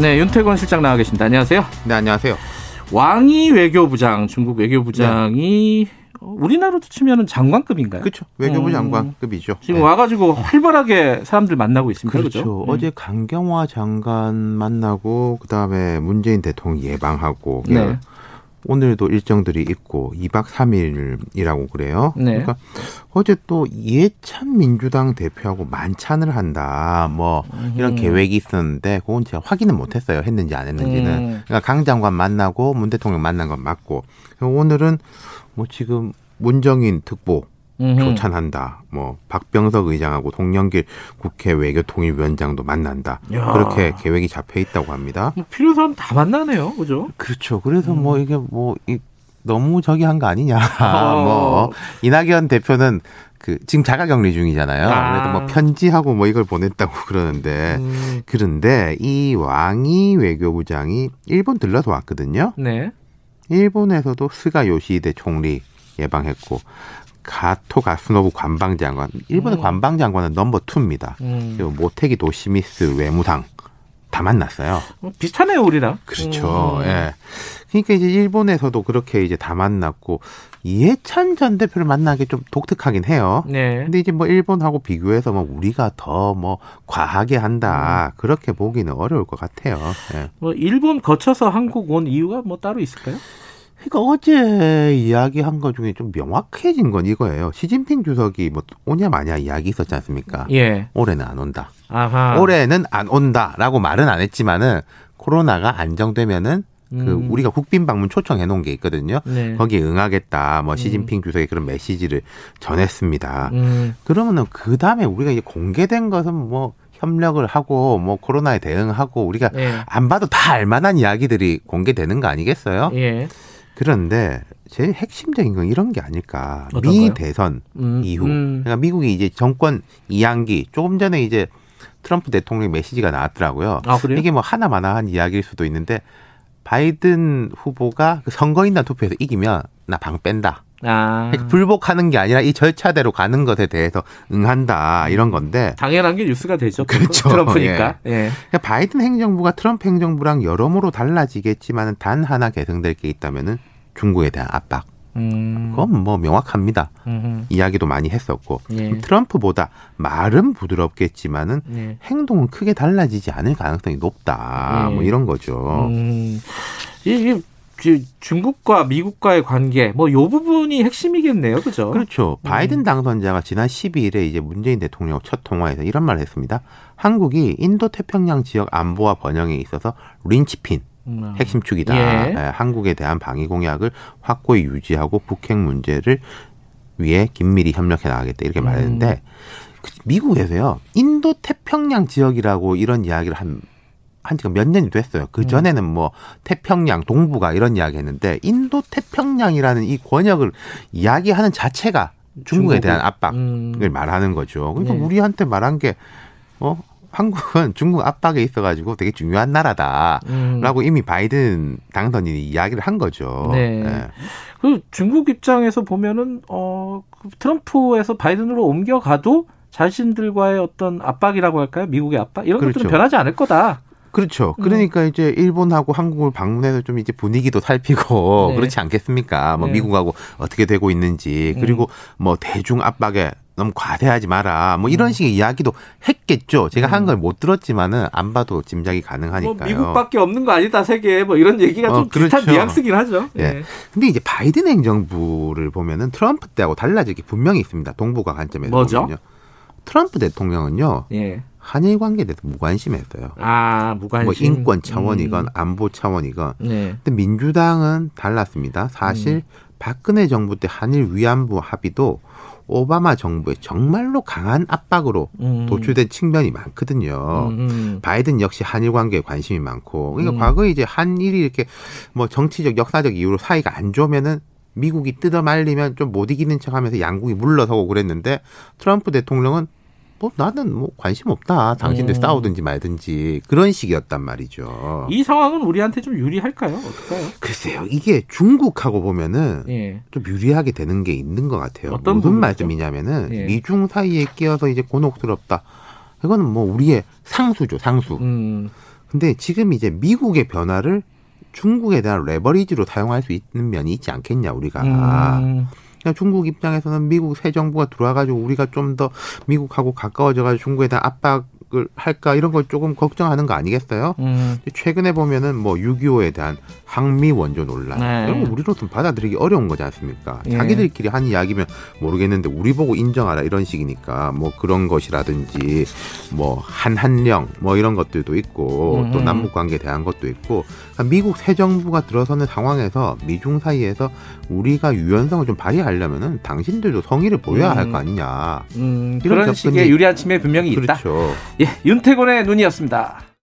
네, 윤태곤 실장 나와 계십니다. 안녕하세요. 네, 안녕하세요. 왕이 외교부장, 중국 외교부장이 우리나라로 치면은 장관급인가요? 그렇죠. 외교부 음. 장관급이죠. 지금 네. 와가지고 활발하게 사람들 만나고 있습니다. 그렇죠. 그죠? 어제 강경화 장관 만나고 그 다음에 문재인 대통령 예방하고 네. 오늘도 일정들이 있고 2박 3일이라고 그래요. 네. 그러니까 어제 또 이해찬 민주당 대표하고 만찬을 한다. 뭐 이런 음. 계획이 있었는데 그건 제가 확인은 못 했어요. 했는지 안 했는지는. 음. 그러니까 강 장관 만나고 문 대통령 만난 건 맞고. 오늘은 뭐 지금 문정인 특보 음흠. 조찬한다. 뭐 박병석 의장하고 송영길 국회 외교통일위원장도 만난다. 야. 그렇게 계획이 잡혀 있다고 합니다. 뭐 필요한 사람 다 만나네요. 그죠? 그렇죠. 그래서 음. 뭐 이게 뭐 이, 너무 저기 한 거 아니냐. 어. 뭐 이낙연 대표는 그 지금 자가격리 중이잖아요. 아. 그래도 뭐 편지하고 뭐 이걸 보냈다고 그러는데 음, 그런데 이 왕이 외교부장이 일본 들러서 왔거든요. 네. 일본에서도 스가 요시히데 총리 예방했고 가토 가쓰노부 관방장관 일본의 음. 관방장관은 number two입니다. 음. 그리고 모테기 도시미쓰 외무상 다 만났어요. 뭐 비슷하네요, 우리랑. 그렇죠. 음. 예. 그러니까 이제 일본에서도 그렇게 이제 다 만났고 이해찬 전 대표를 만나기 좀 독특하긴 해요. 네. 근데 이제 뭐 일본하고 비교해서 뭐 우리가 더 뭐 과하게 한다 그렇게 보기는 어려울 것 같아요. 예. 뭐 일본 거쳐서 한국 온 이유가 뭐 따로 있을까요? 그러니까 어제 이야기한 것 중에 좀 명확해진 건 이거예요. 시진핑 주석이 뭐 오냐 마냐 이야기 있었지 않습니까? 예. 올해는 안 온다. 아하. 올해는 안 온다라고 말은 안 했지만은 코로나가 안정되면은 그 음. 우리가 국빈 방문 초청해 놓은 게 있거든요. 네. 거기에 응하겠다. 뭐 시진핑 주석이 그런 메시지를 전했습니다. 음. 그러면은 그 다음에 우리가 이제 공개된 것은 뭐 협력을 하고 뭐 코로나에 대응하고 우리가 예. 안 봐도 다 알만한 이야기들이 공개되는 거 아니겠어요? 예. 그런데 제일 핵심적인 건 이런 게 아닐까. 어떤가요? 미 대선 음, 이후. 음. 그러니까 미국이 이제 정권 이양기 조금 전에 이제 트럼프 대통령 메시지가 나왔더라고요. 아, 그래요? 이게 뭐 하나마나한 이야기일 수도 있는데 바이든 후보가 그 선거인단 투표에서 이기면 나 방 뺀다. 아. 그러니까 불복하는 게 아니라 이 절차대로 가는 것에 대해서 응한다 이런 건데 당연한 게 뉴스가 되죠. 그렇죠. 트럼프니까. 예. 그러니까 바이든 행정부가 트럼프 행정부랑 여러모로 달라지겠지만은 단 하나 개선될 게 있다면은 중국에 대한 압박. 음. 그건 뭐 명확합니다. 음. 이야기도 많이 했었고 예. 트럼프보다 말은 부드럽겠지만은 예. 행동은 크게 달라지지 않을 가능성이 높다. 예. 뭐 이런 거죠. 음. 이게 지- 중국과 미국과의 관계 뭐 요 부분이 핵심이겠네요. 그죠? 그렇죠. 바이든 당선자가 지난 12일에 이제 문재인 대통령 첫 통화에서 이런 말을 했습니다. 한국이 인도 태평양 지역 안보와 번영에 있어서 린치핀 음. 핵심 축이다. 예. 에, 한국에 대한 방위 공약을 확고히 유지하고 북핵 문제를 위해 긴밀히 협력해 나가겠다 이렇게 말했는데 그 미국에서요 인도 태평양 지역이라고 이런 이야기를 한 한 지가 몇 년이 됐어요. 그 전에는 뭐 태평양 동부가 이런 이야기 했는데 인도 태평양이라는 이 권역을 이야기하는 자체가 중국에 중국이- 대한 압박을 음. 말하는 거죠. 그러니까 네. 우리한테 말한 게 어, 한국은 중국 압박에 있어가지고 되게 중요한 나라다. 음. 라고 이미 바이든 당선인이 이야기를 한 거죠. 네. 예. 그 중국 입장에서 보면은 어그 트럼프에서 바이든으로 옮겨가도 자신들과의 어떤 압박이라고 할까요? 미국의 압박 이런 것들은 그렇죠. 변하지 않을 거다. 그렇죠. 음. 그러니까 이제 일본하고 한국을 방문해서 좀 이제 분위기도 살피고 네. 그렇지 않겠습니까? 뭐 네. 음. 미국하고 어떻게 되고 있는지 그리고 뭐 대중 압박에 너무 과대하지 마라. 뭐 음. 이런 식의 이야기도 했겠죠. 제가 한 걸 못 들었지만은 안 봐도 짐작이 뭐 가능하니까요. 미국밖에 없는 거 아니다 세계에 뭐 이런 얘기가 어, 좀 비슷한 그렇죠. 뉘앙스긴 하죠. 예. 근데 이제 바이든 행정부를 보면은 트럼프 때하고 달라질 게 분명히 있습니다. 동북아 관점에서 뭐죠? 보면요. 트럼프 대통령은요. 예. 한일 관계에 대해서 무관심했어요. 아 무관심. 뭐 인권 차원이건 음. 안보 차원이건. 네. 근데 민주당은 달랐습니다. 사실 음. 박근혜 정부 때 한일 위안부 합의도 오바마 정부의 정말로 강한 압박으로 음. 도출된 측면이 많거든요. 음, 음. 바이든 역시 한일 관계에 관심이 많고 그러니까 음. 과거에 이제 한일이 이렇게 뭐 정치적 역사적 이유로 사이가 안 좋으면은 미국이 뜯어 말리면 좀 못 이기는 척 하면서 양국이 물러서고 그랬는데 트럼프 대통령은 뭐 나는 뭐 관심 없다 당신들 음. 싸우든지 말든지 그런 식이었단 말이죠. 이 상황은 우리한테 좀 유리할까요? 어떨까요? 글쎄요 이게 중국하고 보면은 예. 좀 유리하게 되는 게 있는 것 같아요. 어떤 무슨? 말씀이냐면은 예. 미중 사이에 끼어서 이제 곤혹스럽다. 이거는 뭐 우리의 상수죠, 상수. 음. 근데 지금 이제 미국의 변화를 중국에 대한 레버리지로 사용할 수 있는 면이 있지 않겠냐 우리가. 음. 그냥 중국 입장에서는 미국 새 정부가 들어와가지고 우리가 좀 더 미국하고 가까워져가지고 중국에 대한 압박 을 할까 이런 걸 조금 걱정하는 거 아니겠어요? 음. 최근에 보면은 뭐 6.25에 대한 항미 원조 논란 네. 이런 거 우리로서는 받아들이기 어려운 거지 않습니까? 예. 자기들끼리 한 이야기면 모르겠는데 우리 보고 인정하라 이런 식이니까 뭐 그런 것이라든지 뭐 한한령 뭐 이런 것들도 있고 또 음. 남북 관계에 대한 것도 있고 그러니까 미국 새 정부가 들어서는 상황에서 미중 사이에서 우리가 유연성을 좀 발휘하려면은 당신들도 성의를 보여야 할 음. 거 아니냐. 음. 이런 그런 식의 유리한 측면이 분명히 있다. 그렇죠. 예, 윤태곤의 눈이었습니다.